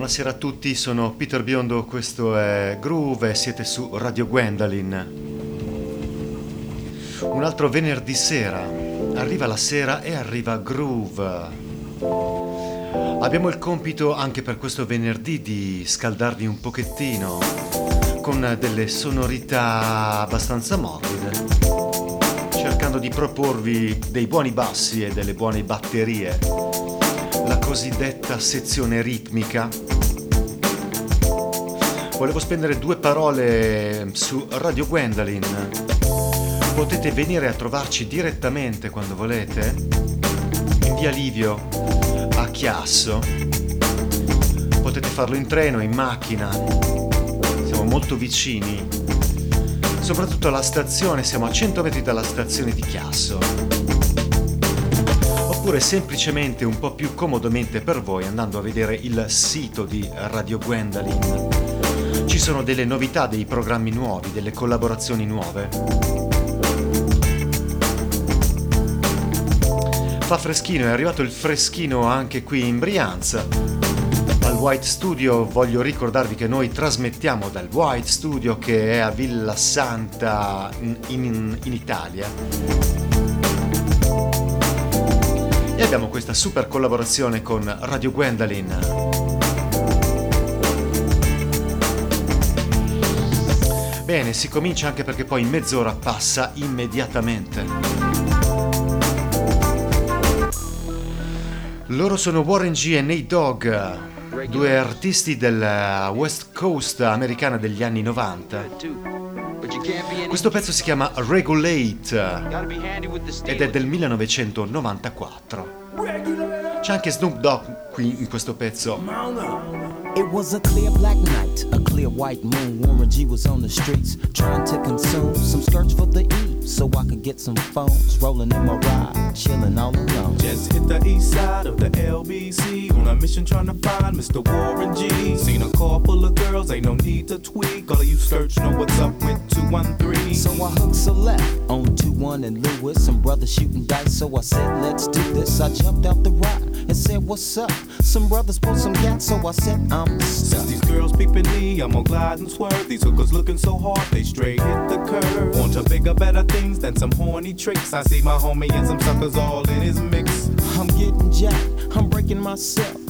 buonasera a tutti, sono Peter Biondo, questo è Groove e siete su Radio Gwendolyn. Un altro venerdì sera, arriva la sera e arriva Groove. Abbiamo il compito anche per questo venerdì di scaldarvi un pochettino con delle sonorità abbastanza morbide, cercando di proporvi dei buoni bassi e delle buone batterie la cosiddetta sezione ritmica. Volevo spendere due parole su Radio Gwendolyn. Potete venire a trovarci direttamente quando volete in via Livio a Chiasso. Potete farlo in treno, in macchina. Siamo molto vicini. Soprattutto alla stazione, siamo a 100 metri dalla stazione di Chiasso oppure semplicemente un po' più comodamente per voi andando a vedere il sito di Radio Gwendolyn. Ci sono delle novità, dei programmi nuovi, delle collaborazioni nuove. Fa freschino, è arrivato il freschino anche qui in Brianza. Al White Studio voglio ricordarvi che noi trasmettiamo dal White Studio che è a Villa Santa in, in, in Italia e abbiamo questa super collaborazione con Radio Gwendolyn. Bene, si comincia anche perché poi mezz'ora passa immediatamente. Loro sono Warren G e Nate Dogg, due artisti della West Coast americana degli anni 90. Questo pezzo si chiama Regulate ed è del 1994. C'è anche Snoop Dogg qui in questo pezzo. It was a clear black night, a clear white moon. Warren G was on the streets trying to consume some skirts for the E so I could get some phones. Rolling in my ride, chilling all alone. Just hit the east side of the LBC on a mission trying to find Mr. Warren G. Seen a car full of girls, ain't no need to tweak. All of you skirts know what's up with 213. So I hooked a left on 21 and Lewis. Some brothers shooting dice, so I said, let's do this. I jumped out the ride and said, what's up? Some brothers pulled some gas, so I said, I'm since these girls peeping me, I'm gonna glide and swerve. These hookers looking so hard, they straight hit the curve. Want to bigger, better things than some horny tricks. I see my homie and some suckers all in his mix. I'm getting jacked, I'm breaking myself.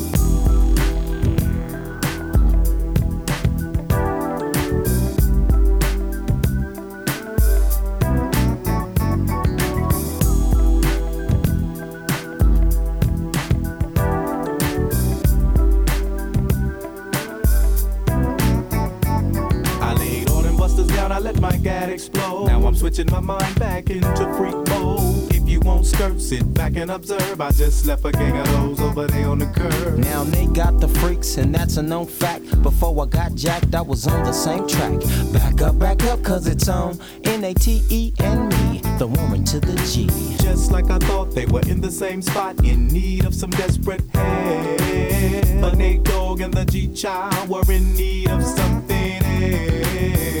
Sit back and observe. I just left a gang of those over there on the curb. Now they got the freaks, and that's a known fact. Before I got jacked, I was on the same track. Back up, back up, cause it's on N A T E and me, the woman to the G. Just like I thought, they were in the same spot, in need of some desperate help. The Nate Dogg and the G Child were in need of something else.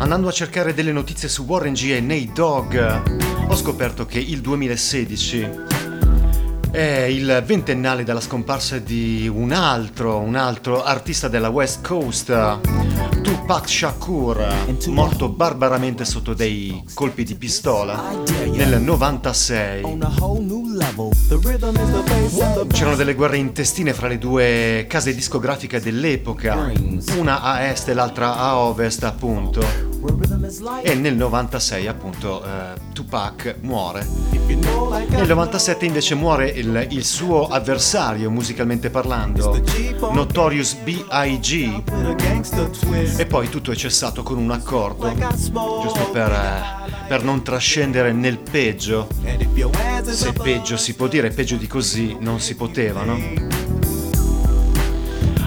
Andando a cercare delle notizie su Warren G e Nate Dogg ho scoperto che il 2016 È il ventennale dalla scomparsa di un altro, un altro artista della West Coast, Tupac Shakur, morto barbaramente sotto dei colpi di pistola nel 96. C'erano delle guerre intestine fra le due case discografiche dell'epoca, una a est e l'altra a ovest appunto. E nel 96 appunto eh, Tupac muore. Nel 97 invece muore il, il suo avversario musicalmente parlando, Notorious B.I.G. E poi tutto è cessato con un accordo, giusto per, eh, per non trascendere nel peggio. Se peggio si può dire, peggio di così non si poteva, no?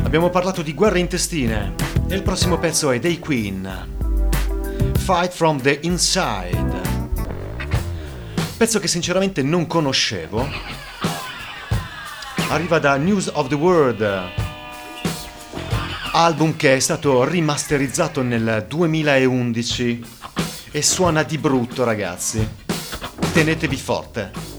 Abbiamo parlato di guerre intestine e il prossimo pezzo è dei Queen. Fight from the Inside. Pezzo che sinceramente non conoscevo. Arriva da News of the World. Album che è stato rimasterizzato nel 2011 e suona di brutto ragazzi. Tenetevi forte.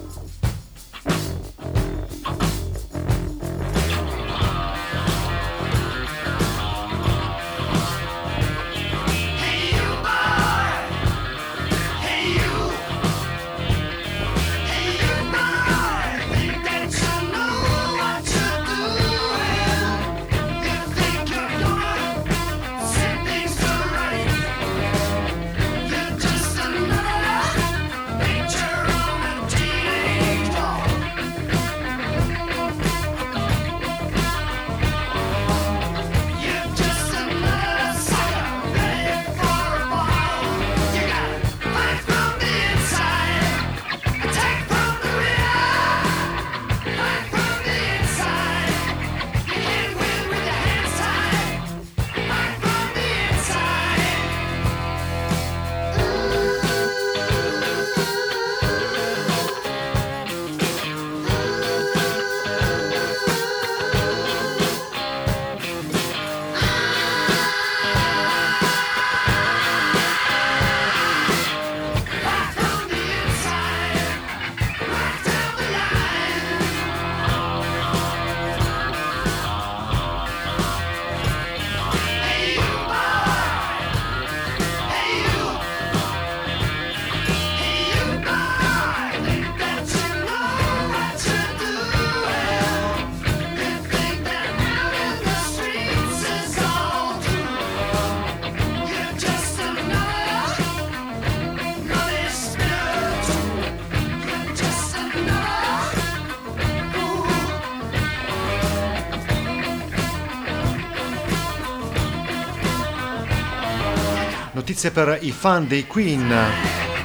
Notizie per i fan dei Queen.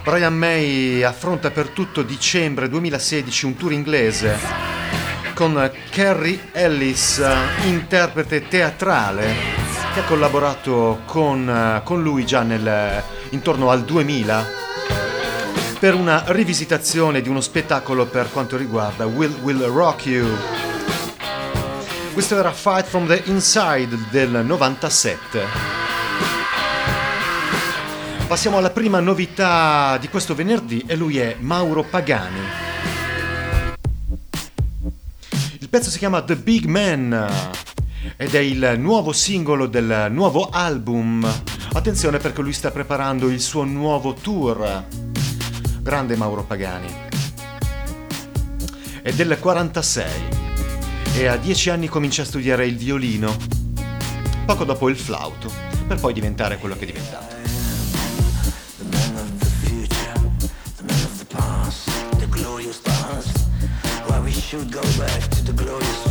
Brian May affronta per tutto dicembre 2016 un tour inglese con Carrie Ellis, interprete teatrale, che ha collaborato con, con lui già nel, intorno al 2000 per una rivisitazione di uno spettacolo per quanto riguarda Will Will Rock You. Questo era Fight from the Inside del 97. Passiamo alla prima novità di questo venerdì e lui è Mauro Pagani. Il pezzo si chiama The Big Man ed è il nuovo singolo del nuovo album. Attenzione perché lui sta preparando il suo nuovo tour. Grande Mauro Pagani. È del 46 e a 10 anni comincia a studiare il violino, poco dopo il flauto, per poi diventare quello che è diventato. Should go back to the glorious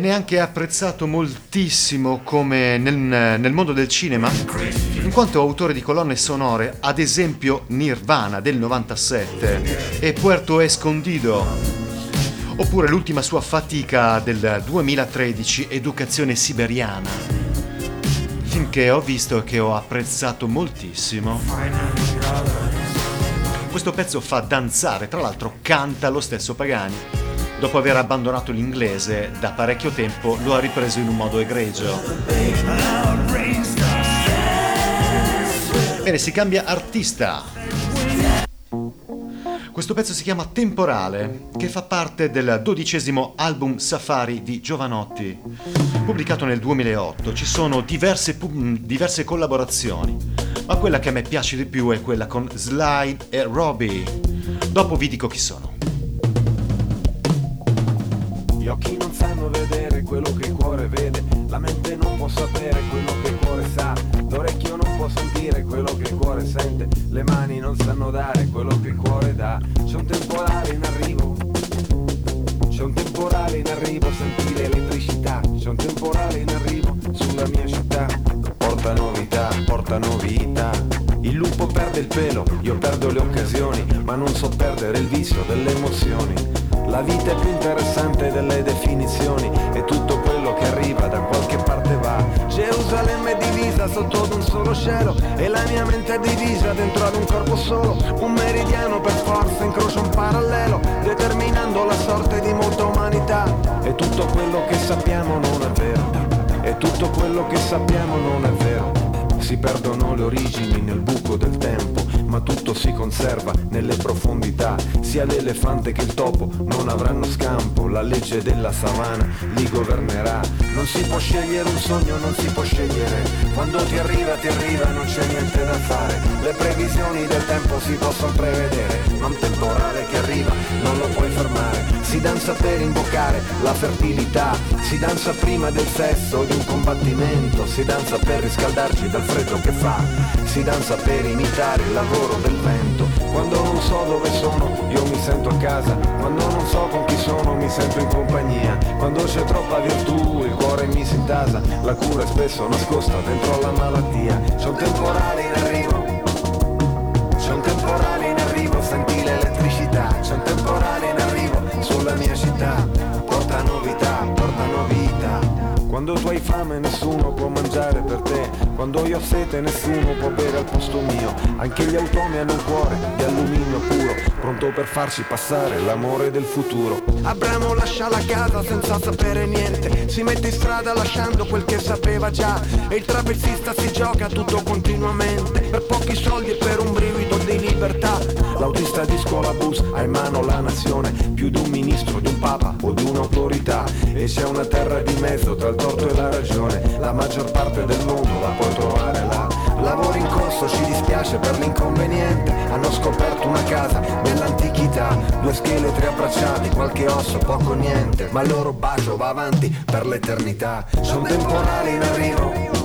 Viene anche apprezzato moltissimo come nel, nel, mondo del cinema, in quanto autore di colonne sonore, ad esempio Nirvana del 97 e Puerto Escondido, oppure l'ultima sua fatica del 2013, Educazione siberiana, film che ho visto e che ho apprezzato moltissimo. Questo pezzo fa danzare, tra l'altro canta lo stesso Pagani dopo aver abbandonato l'inglese da parecchio tempo, lo ha ripreso in un modo egregio. Bene, si cambia artista. Questo pezzo si chiama Temporale, che fa parte del dodicesimo album Safari di Giovanotti, pubblicato nel 2008. Ci sono diverse, diverse collaborazioni, ma quella che a me piace di più è quella con Slide e Robbie. Dopo vi dico chi sono. Gli occhi non sanno vedere quello che il cuore vede, la mente non può sapere quello che il cuore sa, l'orecchio non può sentire quello che il cuore sente, le mani non sanno dare quello che il cuore dà. C'è un temporale in arrivo, c'è un temporale in arrivo, senti l'elettricità, c'è un temporale in arrivo sulla mia città. Porta novità, porta novità. Il lupo perde il pelo, io perdo le occasioni, ma non so perdere il vizio delle emozioni. La vita è più interessante delle definizioni e tutto quello che arriva da qualche parte va. Gerusalemme è divisa sotto ad un solo cielo e la mia mente è divisa dentro ad un corpo solo. Un meridiano per forza incrocia un parallelo, determinando la sorte di molta umanità. E tutto quello che sappiamo non è vero. E tutto quello che sappiamo non è vero. Si perdono le origini nel buco del tempo ma tutto si conserva nelle profondità. Sia l'elefante che il topo non avranno scampo, la legge della savana li governerà. Non si può scegliere un sogno, non si può scegliere. Quando ti arriva, ti arriva, non c'è niente da fare. Le previsioni del tempo si possono prevedere, ma un temporale che arriva non lo puoi fermare. Si danza per invocare la fertilità, si danza prima del sesso di un combattimento, si danza per riscaldarci dal freddo che fa, si danza per imitare il lavoro del vento. Quando non so dove sono io mi sento a casa Quando non so con chi sono mi sento in compagnia. Quando c'è troppa virtù il cuore mi si intasa La cura è spesso nascosta dentro la malattia. C'è un temporale in arrivo C'è un temporale in arrivo, C'è un temporale in arrivo sulla mia città. Porta novità, porta novità. Quando tu hai fame nessuno può mangiare per te. Quando io ho sete nessuno può bere al posto mio. Anche gli automi hanno un cuore di alluminio puro Pronto per farci passare l'amore del futuro. Abramo lascia la casa senza sapere niente. Si mette in strada lasciando quel che sapeva già. E il trapezzista si gioca tutto continuamente. Per pochi soldi e per un brivido di libertà L'autista di scuola bus ha in mano la nazione Più di un ministro, di un papa o di un'autorità. E c'è una terra di mezzo tra il torto e la ragione La maggior parte del mondo la puoi trovare là. Lavoro in corso, ci dispiace per l'inconveniente. Hanno scoperto una casa nell'antichità Due scheletri abbracciati, qualche osso, poco niente. Ma il loro bacio va avanti per l'eternità. C'è un temporale in arrivo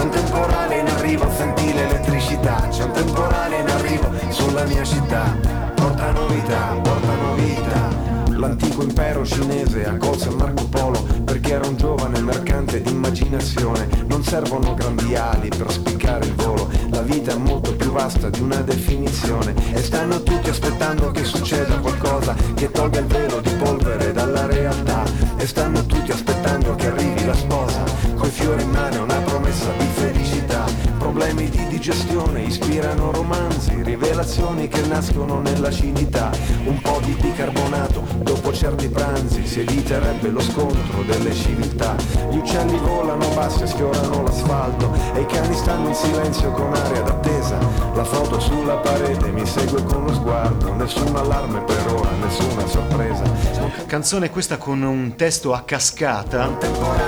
C'è un temporale in arrivo, senti l'elettricità. C'è un temporale in arrivo sulla mia città. Porta novità, porta novità L'antico impero cinese accolse Marco Polo perché era un giovane mercante di immaginazione. Non servono grandi ali per spiccare il volo, la vita è molto più vasta di una definizione. E stanno tutti aspettando che succeda qualcosa che tolga il velo di polvere dalla realtà. E stanno tutti aspettando che arrivi la sposa, coi fiori in mano, una promessa di felicità. Problemi di digestione ispirano romanzi, rivelazioni che nascono nell'acidità. Un po' di bicarbonato dopo certi pranzi si eviterebbe lo scontro delle civiltà. Gli uccelli volano bassi e sfiorano l'asfalto e i cani stanno in silenzio con aria d'attesa. La foto sulla parete mi segue con lo sguardo, nessun allarme per ora, nessuna sorpresa. Canzone questa con un testo a cascata.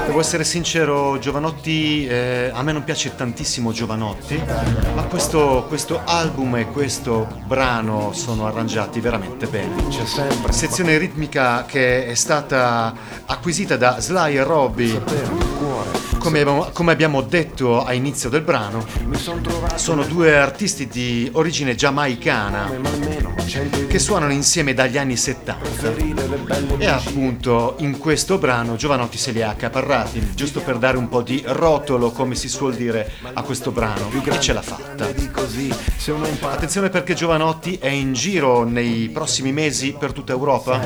Devo essere sincero, Giovanotti, eh, a me non piace tantissimo Giovanotti, ma questo, questo album e questo brano sono arrangiati veramente bene. C'è sempre sezione ritmica che è stata acquisita da Sly e Robbie come abbiamo, come abbiamo detto a inizio del brano, sono due artisti di origine giamaicana che suonano insieme dagli anni 70 e appunto in questo brano Giovanotti se li ha accaparrati, giusto per dare un po' di rotolo, come si suol dire, a questo brano e ce l'ha fatta. Attenzione perché Giovanotti è in giro nei prossimi mesi per tutta Europa.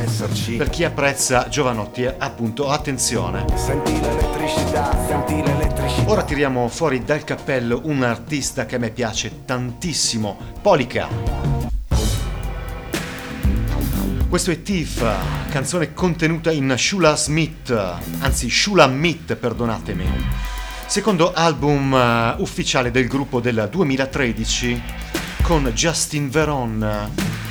Per chi apprezza Giovanotti, appunto, attenzione. Senti l'elettricità, senti l'elettricità. Ora tiriamo fuori dal cappello un artista che a me piace tantissimo, Polica. Questo è Tiff, canzone contenuta in Shula Smith, anzi Shula Meat, perdonatemi. Secondo album uh, ufficiale del gruppo del 2013 con Justin Veron.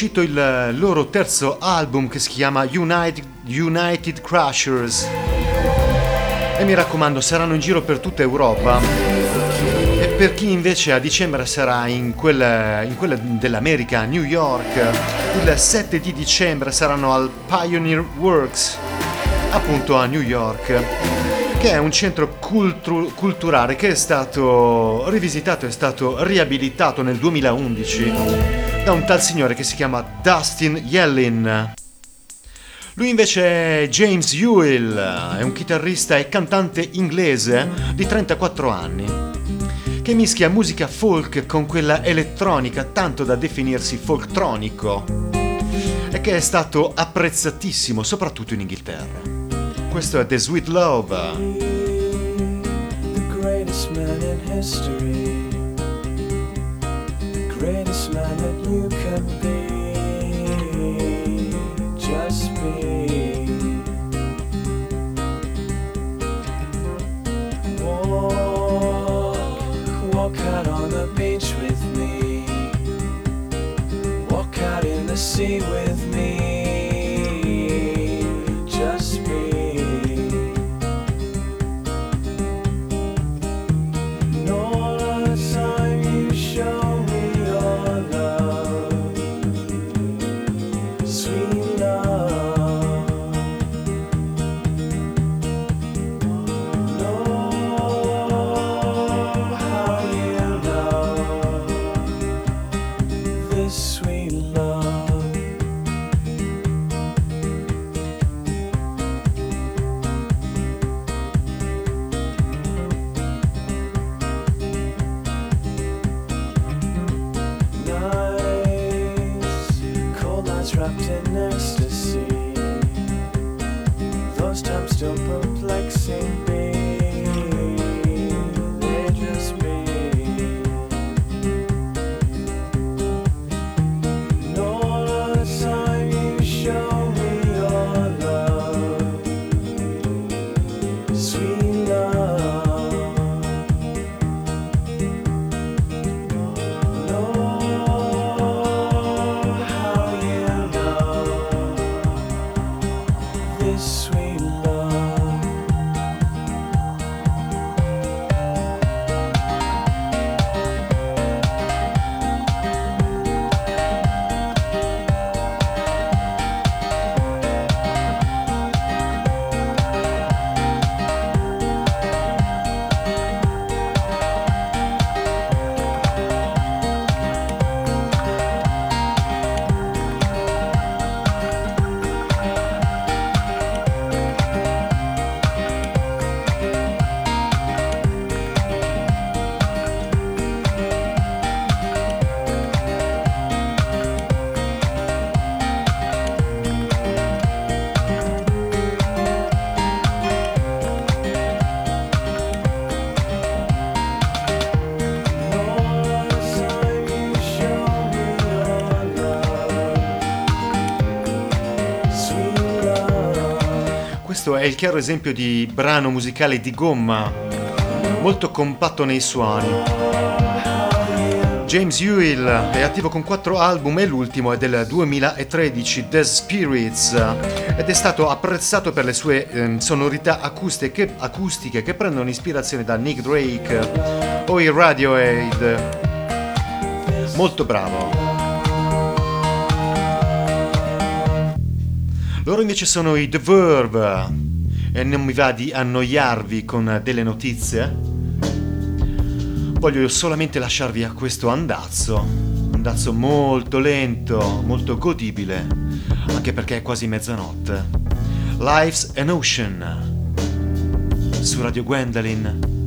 Uscito il loro terzo album che si chiama United, United Crushers. E mi raccomando, saranno in giro per tutta Europa. E per chi invece a dicembre sarà in quella, in quella dell'America, New York, il 7 di dicembre saranno al Pioneer Works, appunto a New York che è un centro cultu- culturale che è stato rivisitato, è stato riabilitato nel 2011 da un tal signore che si chiama Dustin Yellin. Lui invece è James Ewell, è un chitarrista e cantante inglese di 34 anni, che mischia musica folk con quella elettronica tanto da definirsi folktronico e che è stato apprezzatissimo soprattutto in Inghilterra. Questo è The Sweet Love. The greatest man. That you can be. Just be. Walk, walk out on the beach with me. Walk out in the sea with il chiaro esempio di brano musicale di gomma, molto compatto nei suoni. James Ewell è attivo con quattro album e l'ultimo è del 2013, The Spirits, ed è stato apprezzato per le sue ehm, sonorità acustiche, acustiche che prendono ispirazione da Nick Drake o i Radiohead. Molto bravo. Loro invece sono i The Verve e non mi va di annoiarvi con delle notizie. Voglio solamente lasciarvi a questo andazzo, andazzo molto lento, molto godibile, anche perché è quasi mezzanotte. Life's an Ocean su Radio Gwendolyn.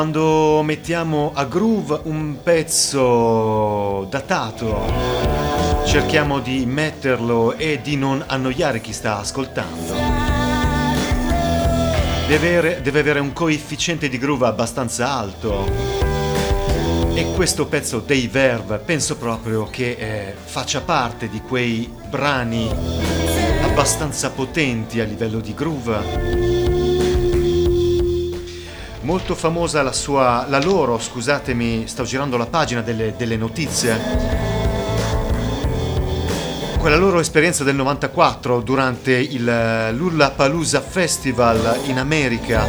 Quando mettiamo a groove un pezzo datato, cerchiamo di metterlo e di non annoiare chi sta ascoltando. Deve avere, deve avere un coefficiente di groove abbastanza alto. E questo pezzo dei Verve penso proprio che eh, faccia parte di quei brani abbastanza potenti a livello di groove molto famosa la sua, la loro, scusatemi, sto girando la pagina delle, delle notizie. Quella loro esperienza del 94 durante il Lullapalooza Festival in America.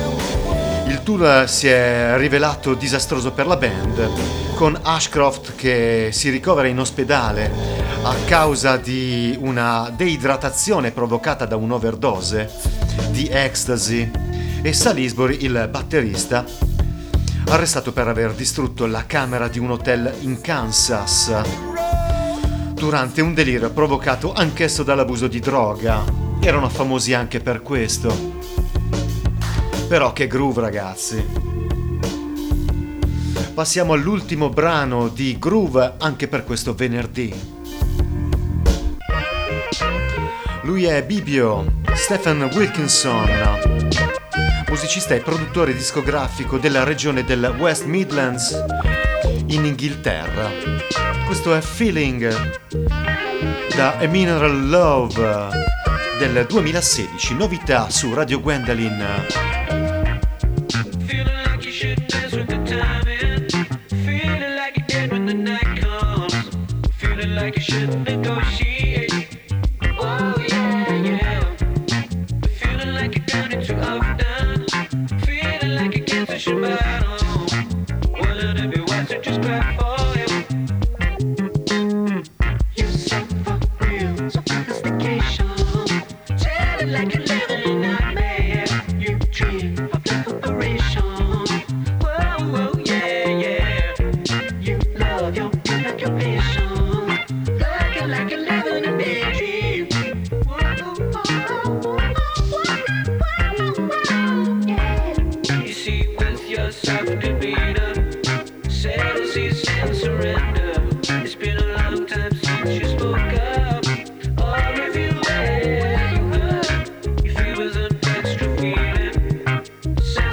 Il tour si è rivelato disastroso per la band, con Ashcroft che si ricovera in ospedale a causa di una deidratazione provocata da un'overdose di ecstasy e Salisbury, il batterista, arrestato per aver distrutto la camera di un hotel in Kansas durante un delirio provocato anch'esso dall'abuso di droga. Erano famosi anche per questo. Però che groove ragazzi. Passiamo all'ultimo brano di groove anche per questo venerdì. Lui è Bibio, Stephen Wilkinson musicista e produttore discografico della regione del West Midlands in Inghilterra. Questo è Feeling da A Mineral Love del 2016, novità su Radio Gwendolyn.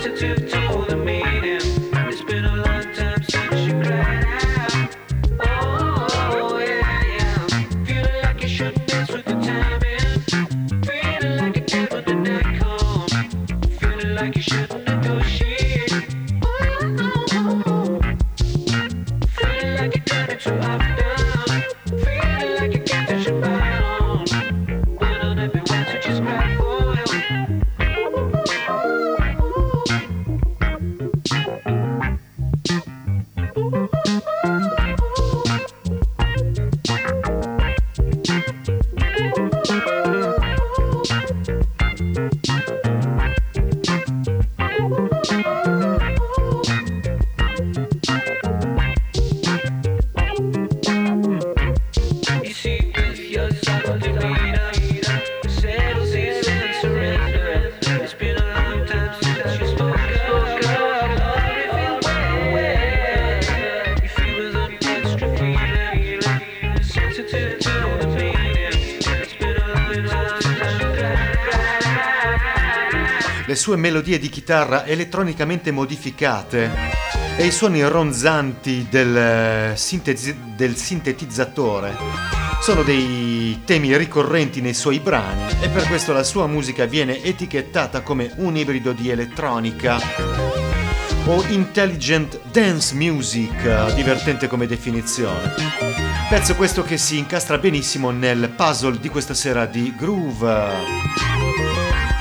prostitute to sue melodie di chitarra elettronicamente modificate e i suoni ronzanti del, eh, sintesi- del sintetizzatore sono dei temi ricorrenti nei suoi brani e per questo la sua musica viene etichettata come un ibrido di elettronica o intelligent dance music, divertente come definizione. Pezzo questo che si incastra benissimo nel puzzle di questa sera di Groove.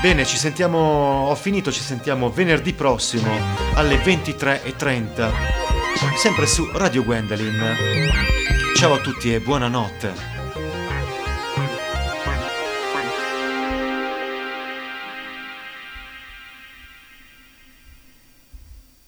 Bene, ci sentiamo, ho finito, ci sentiamo venerdì prossimo alle 23.30, sempre su Radio Gwendolyn. Ciao a tutti e buonanotte.